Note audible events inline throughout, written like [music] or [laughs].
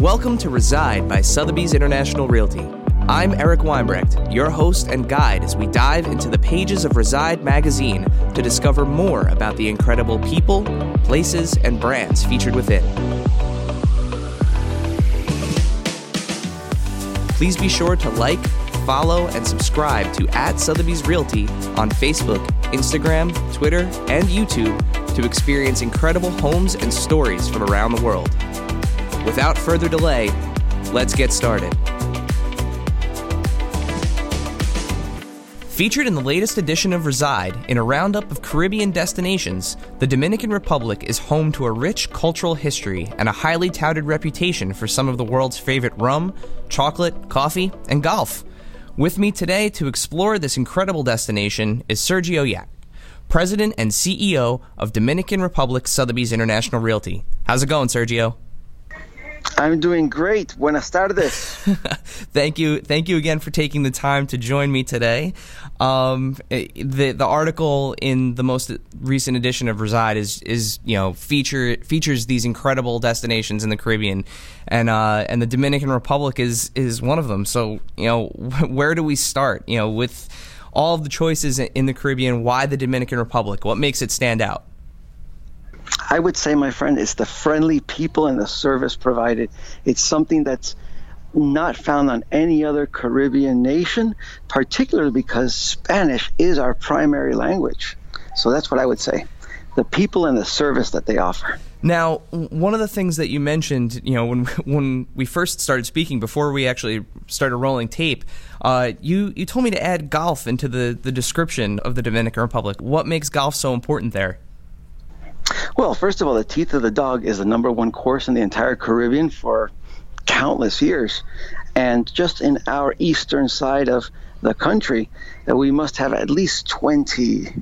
Welcome to Reside by Sotheby's International Realty. I'm Eric Weinbrecht, your host and guide as we dive into the pages of Reside magazine to discover more about the incredible people, places, and brands featured within. Please be sure to like, follow, and subscribe to at Sotheby's Realty on Facebook, Instagram, Twitter, and YouTube to experience incredible homes and stories from around the world. Without further delay, let's get started. Featured in the latest edition of Reside, in a roundup of Caribbean destinations, the Dominican Republic is home to a rich cultural history and a highly touted reputation for some of the world's favorite rum, chocolate, coffee, and golf. With me today to explore this incredible destination is Sergio Yak, President and CEO of Dominican Republic Sotheby's International Realty. How's it going, Sergio? I'm doing great. Buenas tardes. [laughs] thank you, thank you again for taking the time to join me today. Um, eh, the the article in the most recent edition of Reside is is you know feature features these incredible destinations in the Caribbean, and uh, and the Dominican Republic is is one of them. So you know [laughs] where do we start? You know with all of the choices in the Caribbean, why the Dominican Republic? What makes it stand out? I would say, my friend, it's the friendly people and the service provided. It's something that's not found on any other Caribbean nation, particularly because Spanish is our primary language. So that's what I would say the people and the service that they offer. Now, one of the things that you mentioned, you know, when [laughs] when we first started speaking, before we actually started rolling tape, uh, you you told me to add golf into the the description of the Dominican Republic. What makes golf so important there? Well, first of all, the Teeth of the Dog is the number one course in the entire Caribbean for countless years. And just in our eastern side of the country, uh, we must have at least 20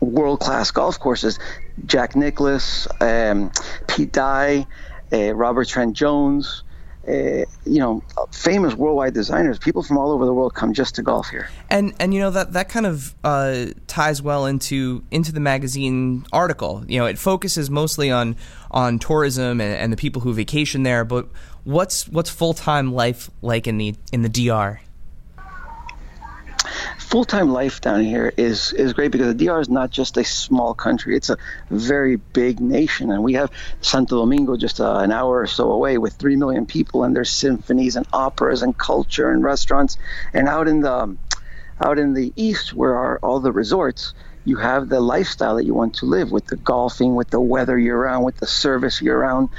world class golf courses. Jack Nicklaus, um, Pete Dye, uh, Robert Trent Jones, you know, famous worldwide designers. People from all over the world come just to golf here. And and you know that that kind of uh, ties well into into the magazine article. You know, it focuses mostly on on tourism and, and the people who vacation there. But what's what's full time life like in the in the DR? Full time life down here is is great because the DR is not just a small country; it's a very big nation, and we have Santo Domingo just uh, an hour or so away with three million people, and there's symphonies and operas and culture and restaurants, and out in the out in the east where are all the resorts you have the lifestyle that you want to live with the golfing, with the weather year round, with the service year round,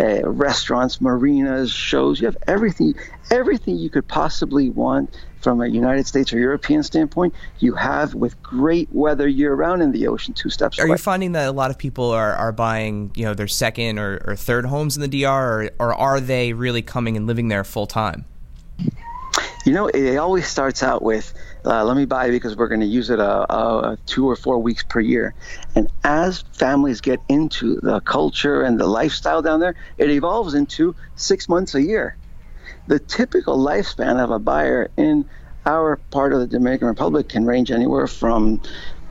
uh, restaurants, marinas, shows. You have everything, everything you could possibly want from a United States or European standpoint, you have with great weather year round in the ocean, two steps Are away. you finding that a lot of people are, are buying, you know, their second or, or third homes in the DR, or, or are they really coming and living there full time? You know, it always starts out with, uh, let me buy because we're going to use it a, a, two or four weeks per year. And as families get into the culture and the lifestyle down there, it evolves into six months a year the typical lifespan of a buyer in our part of the Dominican Republic can range anywhere from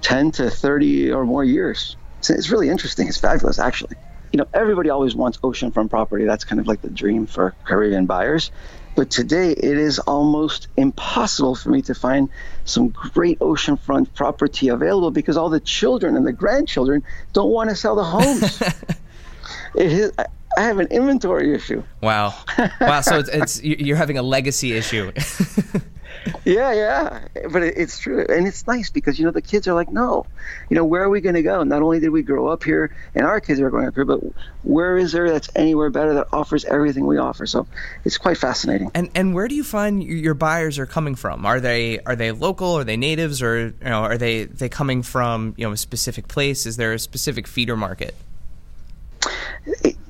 10 to 30 or more years. So it's really interesting. It's fabulous, actually. You know, everybody always wants oceanfront property. That's kind of like the dream for Caribbean buyers. But today, it is almost impossible for me to find some great oceanfront property available because all the children and the grandchildren don't want to sell the homes. [laughs] it is, I have an inventory issue. Wow, wow. So it's, it's you're having a legacy issue. [laughs] yeah, yeah, but it, it's true, and it's nice because you know the kids are like, no, you know, where are we going to go? Not only did we grow up here, and our kids are growing up here, but where is there that's anywhere better that offers everything we offer? So it's quite fascinating. And and where do you find your buyers are coming from? Are they are they local? Are they natives? Or you know, are they they coming from you know a specific place? Is there a specific feeder market?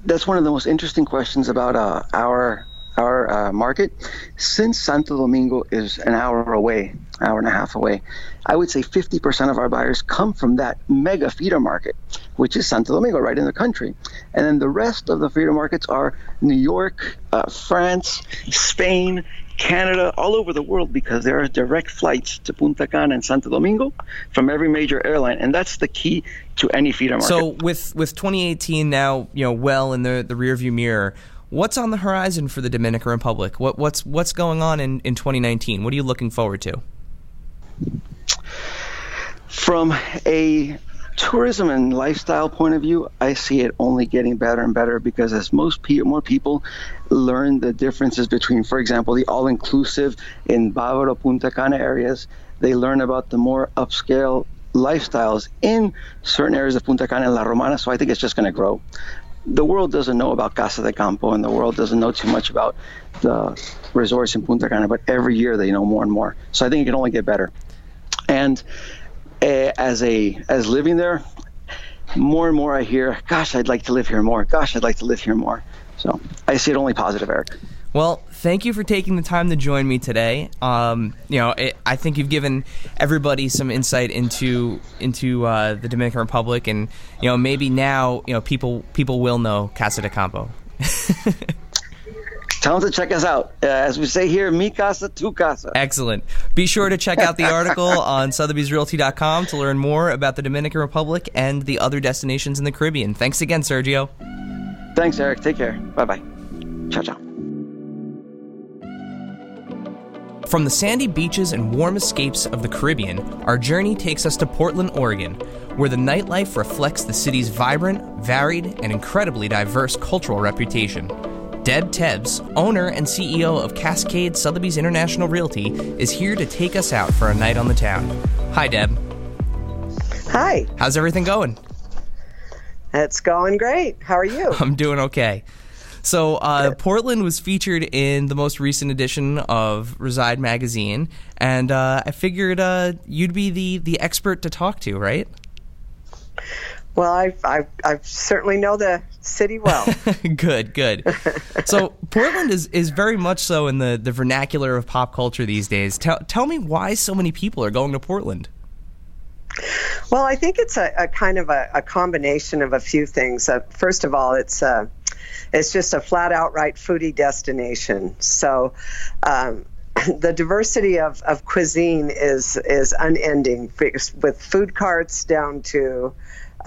That's one of the most interesting questions about uh, our our uh, market. Since Santo Domingo is an hour away, hour and a half away, I would say 50% of our buyers come from that mega feeder market, which is Santo Domingo, right in the country. And then the rest of the feeder markets are New York, uh, France, Spain, Canada, all over the world because there are direct flights to Punta Cana and Santo Domingo from every major airline, and that's the key to any feeder market. So with with 2018 now, you know, well in the the rearview mirror, What's on the horizon for the Dominican Republic? What, what's what's going on in, in 2019? What are you looking forward to? From a tourism and lifestyle point of view, I see it only getting better and better because as most pe- more people learn the differences between, for example, the all-inclusive in Bávaro, Punta Cana areas, they learn about the more upscale lifestyles in certain areas of Punta Cana and La Romana. So I think it's just going to grow. The world doesn't know about Casa de Campo, and the world doesn't know too much about the resorts in Punta Cana. But every year they know more and more. So I think it can only get better. And as a as living there, more and more I hear, "Gosh, I'd like to live here more. Gosh, I'd like to live here more." So I see it only positive, Eric. Well, thank you for taking the time to join me today. Um, you know, it, I think you've given everybody some insight into into uh, the Dominican Republic, and you know, maybe now you know people people will know Casa de Campo. [laughs] Tell them to check us out. Uh, as we say here, mi casa, tu casa. Excellent. Be sure to check out the article [laughs] on sotheby'srealty.com to learn more about the Dominican Republic and the other destinations in the Caribbean. Thanks again, Sergio. Thanks, Eric. Take care. Bye bye. Ciao, ciao. From the sandy beaches and warm escapes of the Caribbean, our journey takes us to Portland, Oregon, where the nightlife reflects the city's vibrant, varied, and incredibly diverse cultural reputation. Deb Tebbs, owner and CEO of Cascade Sotheby's International Realty, is here to take us out for a night on the town. Hi, Deb. Hi. How's everything going? It's going great. How are you? [laughs] I'm doing okay. So, uh, Portland was featured in the most recent edition of Reside magazine, and uh, I figured uh, you'd be the, the expert to talk to, right? Well, I, I, I certainly know the city well. [laughs] good, good. So, [laughs] Portland is, is very much so in the, the vernacular of pop culture these days. Tell, tell me why so many people are going to Portland. Well, I think it's a, a kind of a, a, combination of a few things. Uh, first of all, it's uh, it's just a flat outright foodie destination. So. Um, [clears throat] the diversity of, of cuisine is is unending with food carts down to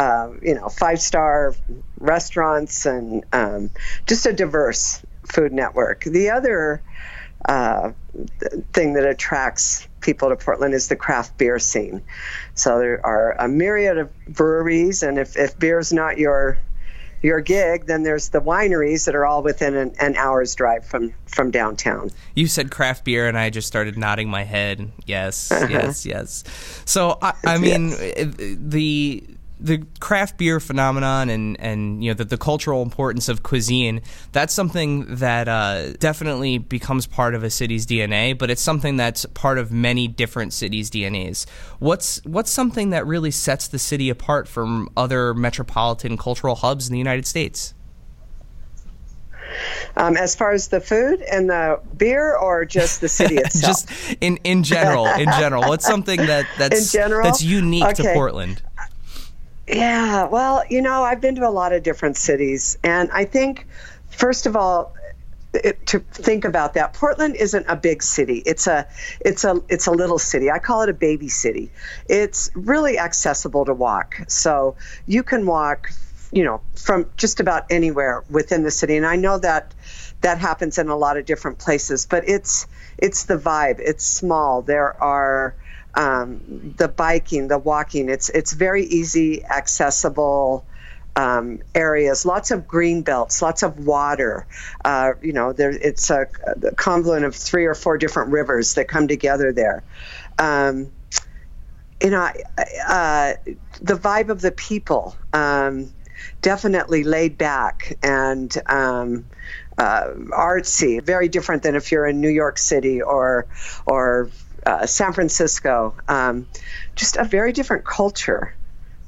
uh, you know five star restaurants and um, just a diverse food network the other uh, thing that attracts people to Portland is the craft beer scene. So there are a myriad of breweries, and if, if beer's not your your gig, then there's the wineries that are all within an, an, hour's drive from from downtown. You said craft beer, and I just started nodding my head. Yes, uh-huh. yes, yes. So I, I [laughs] mean, yes. the the craft beer phenomenon and and you know the, the cultural importance of cuisine that's something that uh, definitely becomes part of a city's DNA but it's something that's part of many different cities DNAs what's what's something that really sets the city apart from other metropolitan cultural hubs in the United States um, as far as the food and the beer, or just the city [laughs] itself? just in in general. In general, what's something that [laughs] that's that's unique okay. to Portland? Yeah, well, you know, I've been to a lot of different cities, and I think, first of all, it, to think about that, Portland isn't a big city. It's a, it's a, it's a little city. I call it a baby city. It's really accessible to walk, so you can walk, you know, from just about anywhere within the city. And I know that that happens in a lot of different places, but it's, it's the vibe. It's small. There are um, the biking, the walking. It's it's very easy, accessible um, areas. Lots of green belts, lots of water. Uh, you know, there it's a, a, confluence of three or four different rivers that come together there. Um, you know, uh, the vibe of the people. Um, definitely laid back and um, uh, artsy, very different than if you're in New York City or or uh, San Francisco. Um, just a very different culture.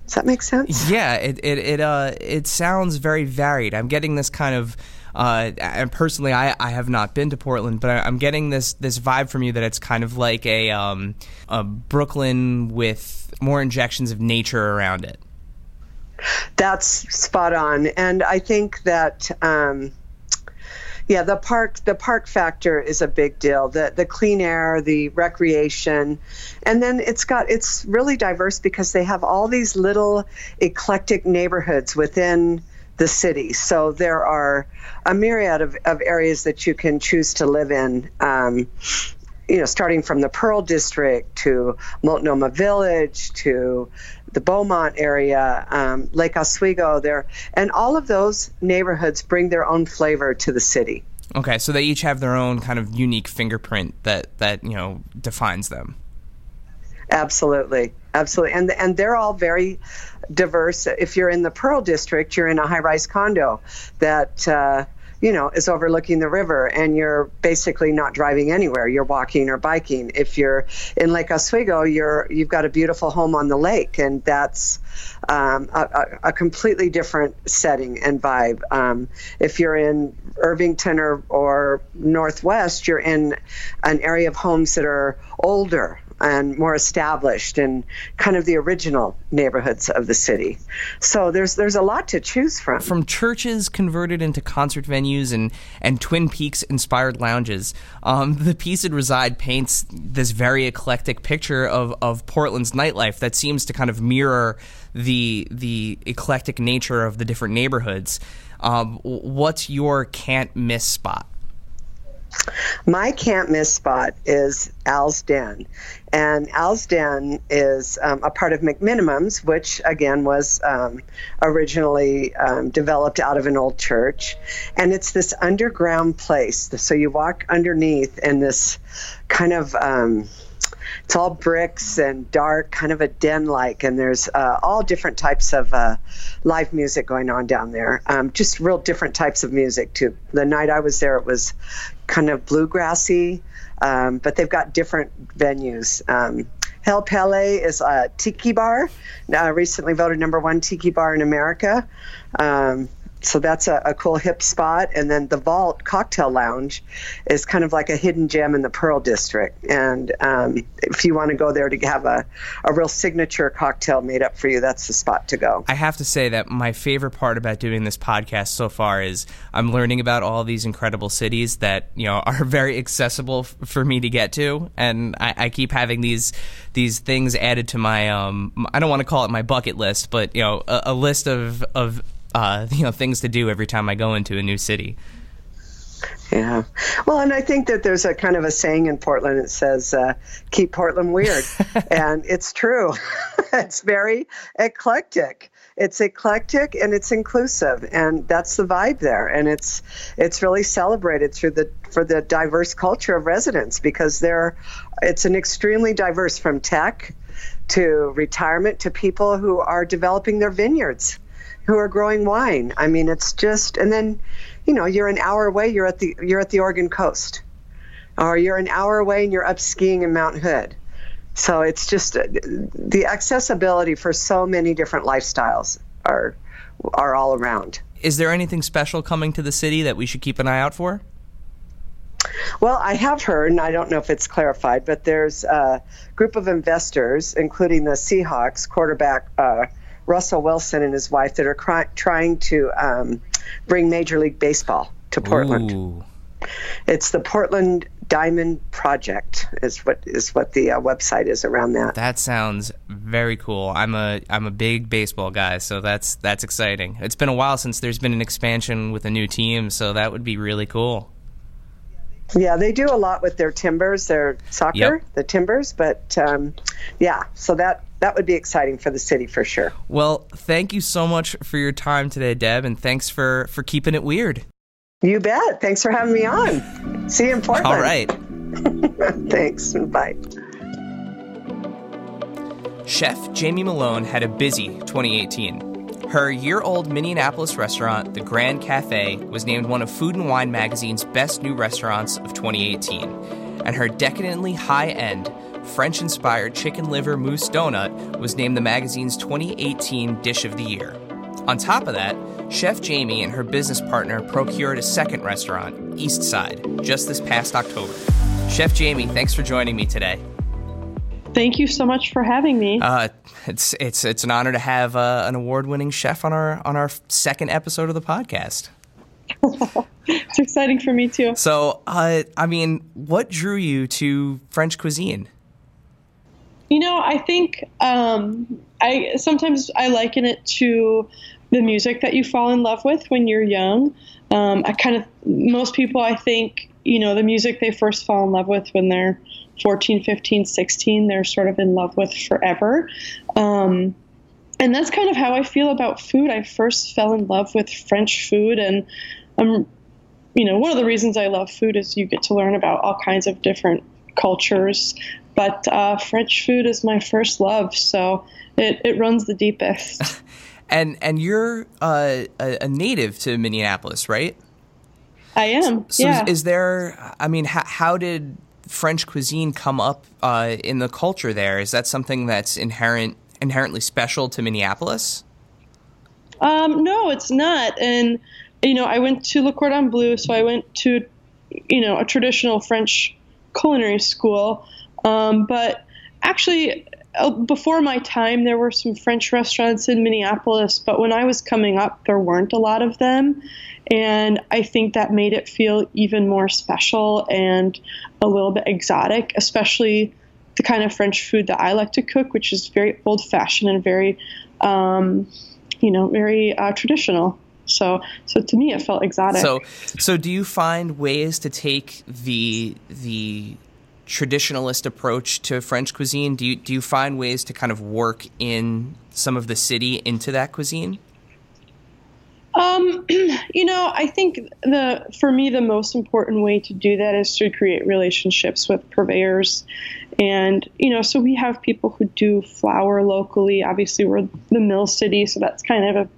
Does that make sense? Yeah, it it it uh it sounds very varied. I'm getting this kind of. Uh, and personally, I, I have not been to Portland, but I, am getting this this vibe from you that it's kind of like a um, a Brooklyn with more injections of nature around it. That's spot on, and I think that um, yeah, the park the park factor is a big deal. The the clean air, the recreation, and then it's got it's really diverse because they have all these little eclectic neighborhoods within the city. So there are a myriad of, of areas that you can choose to live in. Um, you know, starting from the Pearl District to Multnomah Village to the Beaumont area, um, Lake Oswego, there, and all of those neighborhoods bring their own flavor to the city. Okay, so they each have their own kind of unique fingerprint that that you know defines them. Absolutely, absolutely, and and they're all very diverse. If you're in the Pearl District, you're in a high-rise condo that. Uh, you know, is overlooking the river and you're basically not driving anywhere. You're walking or biking. If you're in Lake Oswego, you're you've got a beautiful home on the lake, and that's um, a, a, completely different setting and vibe. Um, if you're in Irvington or, or Northwest, you're in an area of homes that are older and more established and kind of the original neighborhoods of the city. So there's there's a lot to choose from. From churches converted into concert venues and, and Twin Peaks inspired lounges, um, [laughs] the piece at Reside paints this very eclectic picture of, of Portland's nightlife that seems to kind of mirror the the eclectic nature of the different neighborhoods. Um, what's your can't miss spot? My can't miss spot is Al's Den. And Al's Den is um, a part of McMenamins, which again was um, originally um, developed out of an old church. And it's this underground place. So you walk underneath, and this kind of um, it's all bricks and dark, kind of a den like, and there's uh, all different types of uh, live music going on down there. Um, just real different types of music too. The night I was there, it was kind of bluegrassy, um, but they've got different venues. Um, Hale Pele is a tiki bar, uh, recently voted number one tiki bar in America. Um, so that's a, a, cool hip spot. And then the Vault Cocktail Lounge is kind of like a hidden gem in the Pearl District. And um, if you want to go there to have a, a real signature cocktail made up for you, that's the spot to go. I have to say that my favorite part about doing this podcast so far is I'm learning about all these incredible cities that you know [laughs] are very accessible f- for me to get to, and I, I keep having these these things added to my um, I don't want to call it my bucket list, but you know a, a list of of uh, [laughs] you know things to do every time I go into a new city. Yeah. Well, and I think that there's a kind of a saying in Portland that says, uh, keep Portland weird. [laughs] and it's true. [laughs] it's very eclectic. It's eclectic and it's inclusive. And that's the vibe there. And it's it's really celebrated through the for the diverse culture of residents because there it's an extremely diverse from tech to retirement to people who are developing their vineyards who are growing wine. I mean, it's just, and then, you know, you're an hour away, you're at the you're at the Oregon coast, or you're an hour away and you're up skiing in Mount Hood. So it's just the accessibility for so many different lifestyles are are all around. Is there anything special coming to the city that we should keep an eye out for? Well, I have heard, and I don't know if it's clarified, but there's a group of investors, including the Seahawks quarterback uh, Russell Wilson and his wife that are cry- trying to um, bring Major League Baseball to Portland. Ooh. It's the Portland Diamond Project is what is what the uh, website is around that. That sounds very cool. I'm a I'm a big baseball guy, so that's that's exciting. It's been a while since there's been an expansion with a new team, so that would be really cool. Yeah, they do a lot with their timbers, their soccer, yep. the timbers. But um, yeah, so that that would be exciting for the city for sure. Well, thank you so much for your time today, Deb, and thanks for for keeping it weird. You bet. Thanks for having me on. See you in Portland. All right. [laughs] thanks. Bye. Chef Jamie Malone had a busy 2018. Her year old Minneapolis restaurant, the Grand Cafe, was named one of Food and Wine magazine's best new restaurants of 2018. And her decadently high end, French inspired chicken liver mousse donut was named the magazine's 2018 Dish of the Year. On top of that, Chef Jamie and her business partner procured a second restaurant, East Side, just this past October. Chef Jamie, thanks for joining me today. Thank you so much for having me. Uh, it's it's it's an honor to have uh, an award-winning chef on our on our second episode of the podcast. [laughs] it's exciting for me too. So, uh, I mean, what drew you to French cuisine? I think um, I sometimes I liken it to the music that you fall in love with when you're young. Um, I kind of most people I think you know the music they first fall in love with when they're 14, 15, 16, they're sort of in love with forever. Um, and that's kind of how I feel about food. I first fell in love with French food, and um, you know, one of the reasons I love food is you get to learn about all kinds of different cultures. But uh, French food is my first love, so it, it runs the deepest. [laughs] and and you're uh, a, a, native to Minneapolis, right? I am. So yeah. is, is there? I mean, how, how did French cuisine come up uh, in the culture there? Is that something that's inherent inherently special to Minneapolis? Um, no, it's not. And you know, I went to Le Cordon Bleu, so I went to you know a traditional French culinary school. Um, but actually, uh, before my time, there were some French restaurants in Minneapolis, but when I was coming up, there weren't a lot of them. And I think that made it feel even more special and a little bit exotic, especially the kind of French food that I like to cook, which is very old fashioned and very, um, you know, very uh, traditional. So, so to me, it felt exotic. So, so do you find ways to take the the traditionalist approach to French cuisine? Do you do you find ways to kind of work in some of the city into that cuisine? Um, [clears throat] you know, I think the for me the most important way to do that is to create relationships with purveyors, and you know, so we have people who do flour locally. Obviously, we're the mill city, so that's kind of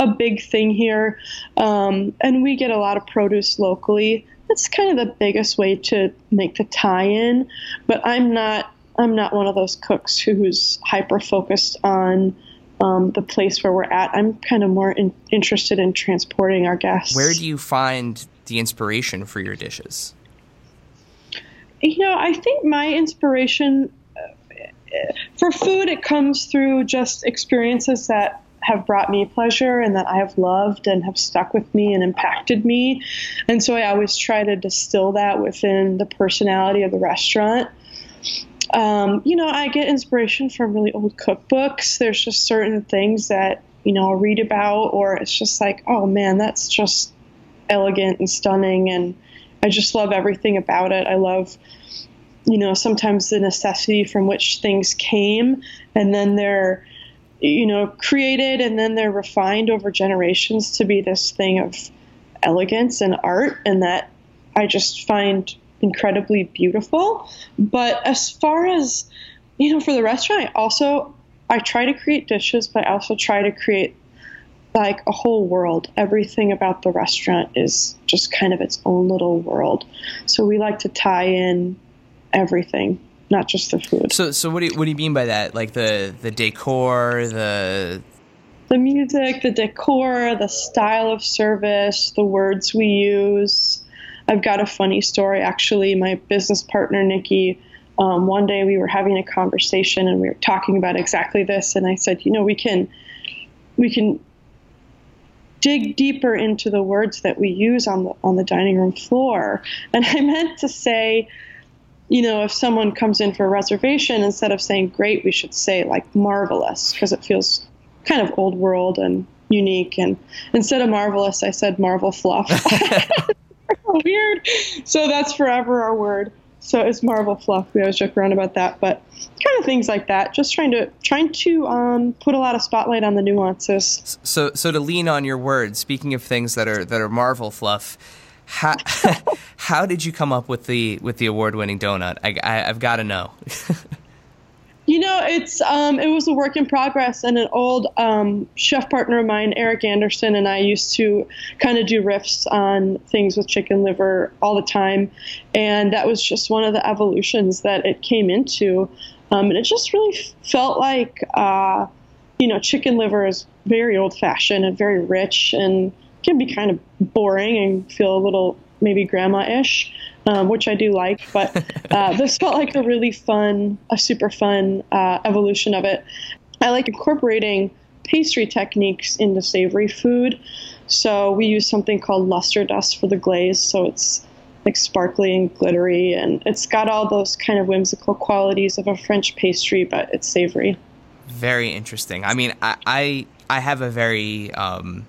a, a big thing here, um, and we get a lot of produce locally. That's kind of the biggest way to make the tie-in. But I'm not I'm not one of those cooks who's hyper focused on um, the place where we're at. I'm kind of more in, interested in transporting our guests. Where do you find the inspiration for your dishes? You know, I think my inspiration uh, for food it comes through just experiences that have brought me pleasure and that I have loved and have stuck with me and impacted me. And so I always try to distill that within the personality of the restaurant. Um, you know, I get inspiration from really old cookbooks. There's just certain things that, you know, I'll read about, or it's just like, oh man, that's just elegant and stunning. And I just love everything about it. I love, you know, sometimes the necessity from which things came, and then they're, you know, created and then they're refined over generations to be this thing of elegance and art. And that I just find incredibly beautiful. But as far as, you know, for the restaurant, I also I try to create dishes, but I also try to create like a whole world. Everything about the restaurant is just kind of its own little world. So we like to tie in everything, not just the food. So so what do you, what do you mean by that? Like the the decor, the the music, the decor, the style of service, the words we use. I've got a funny story actually. My business partner, Nikki, um, one day we were having a conversation and we were talking about exactly this. And I said, you know, we can, we can dig deeper into the words that we use on the, on the dining room floor. And I meant to say, you know, if someone comes in for a reservation, instead of saying great, we should say like marvelous because it feels kind of old world and unique. And instead of marvelous, I said marvel fluff. [laughs] [laughs] weird. So that's forever our word. So it's Marvel fluff. We always joke around about that, but kind of things like that. Just trying to trying to um, put a lot of spotlight on the nuances. So so to lean on your words. Speaking of things that are that are Marvel fluff, how [laughs] how did you come up with the with the award winning donut? I, I've got to know. You know, it's um, it was a work in progress, and an old um, chef partner of mine, Eric Anderson, and I used to kind of do riffs on things with chicken liver all the time, and that was just one of the evolutions that it came into, um, and it just really felt like, uh, you know, chicken liver is very old fashioned and very rich, and can be kind of boring and feel a little maybe grandma-ish um, which I do like. But [laughs] uh, this felt like a really fun, a super fun uh, evolution of it. I like incorporating pastry techniques into savory food. So we use something called luster dust for the glaze. So it's like sparkly and glittery, and it's got all those kind of whimsical qualities of a French pastry, but it's savory. Very interesting. I mean, I, I I have a very um,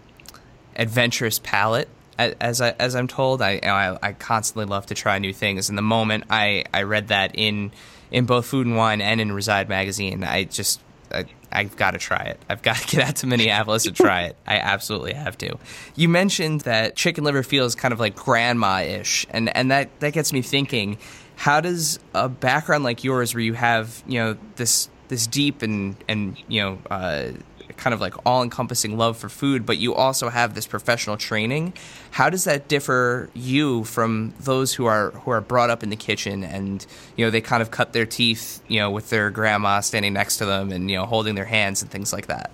adventurous palate. As I, as I'm told, I, I I constantly love to try new things. And the moment I, I read that in in both Food and Wine and in Reside magazine, I just I, I've got to try it. I've got to [laughs] get out to Minneapolis to try it. I absolutely have to. You mentioned that chicken liver feels kind of like grandma ish, and and that that gets me thinking. How does a background like yours, where you have you know this this deep and and you know uh, kind of like all encompassing love for food, but you also have this professional training. How does that differ you from those who are who are brought up in the kitchen and you know they kind of cut their teeth you know with their grandma standing next to them and you know holding their hands and things like that?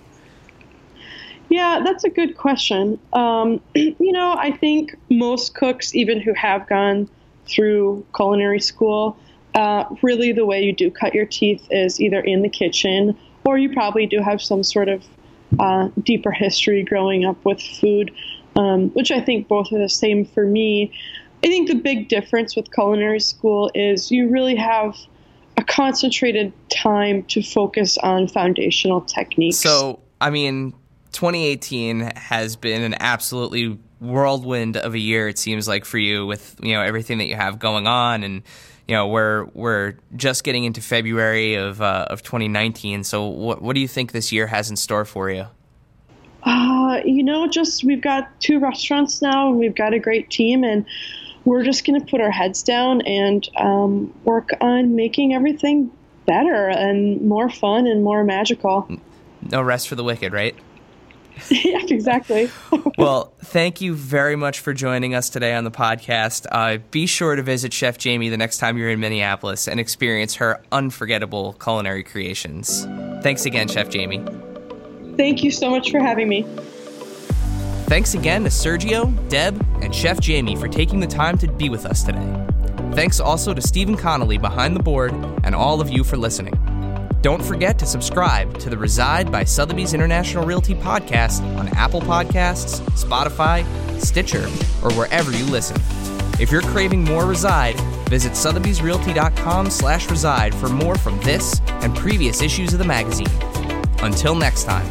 Yeah, that's a good question. Um, [clears throat] you know, I think most cooks, even who have gone through culinary school, uh, really the way you do cut your teeth is either in the kitchen or you probably do have some sort of uh, deeper history growing up with food, um, which I think both are the same for me. I think the big difference with culinary school is you really have a concentrated time to focus on foundational techniques. So, I mean, 2018 has been an absolutely whirlwind of a year. It seems like for you with you know everything that you have going on and you know we're we're just getting into February of uh, of 2019. So what what do you think this year has in store for you? Uh, you know, just we've got two restaurants now, and we've got a great team, and we're just going to put our heads down and um, work on making everything better and more fun and more magical. No rest for the wicked, right? [laughs] yeah, exactly. [laughs] well, thank you very much for joining us today on the podcast. Uh, be sure to visit Chef Jamie the next time you're in Minneapolis and experience her unforgettable culinary creations. Thanks again, Chef Jamie. Thank you so much for having me. Thanks again to Sergio, Deb, and Chef Jamie for taking the time to be with us today. Thanks also to Stephen Connolly behind the board and all of you for listening. Don't forget to subscribe to the Reside by Sotheby's International Realty podcast on Apple Podcasts, Spotify, Stitcher, or wherever you listen. If you're craving more Reside, visit sotheby'srealty.com slash reside for more from this and previous issues of the magazine. Until next time.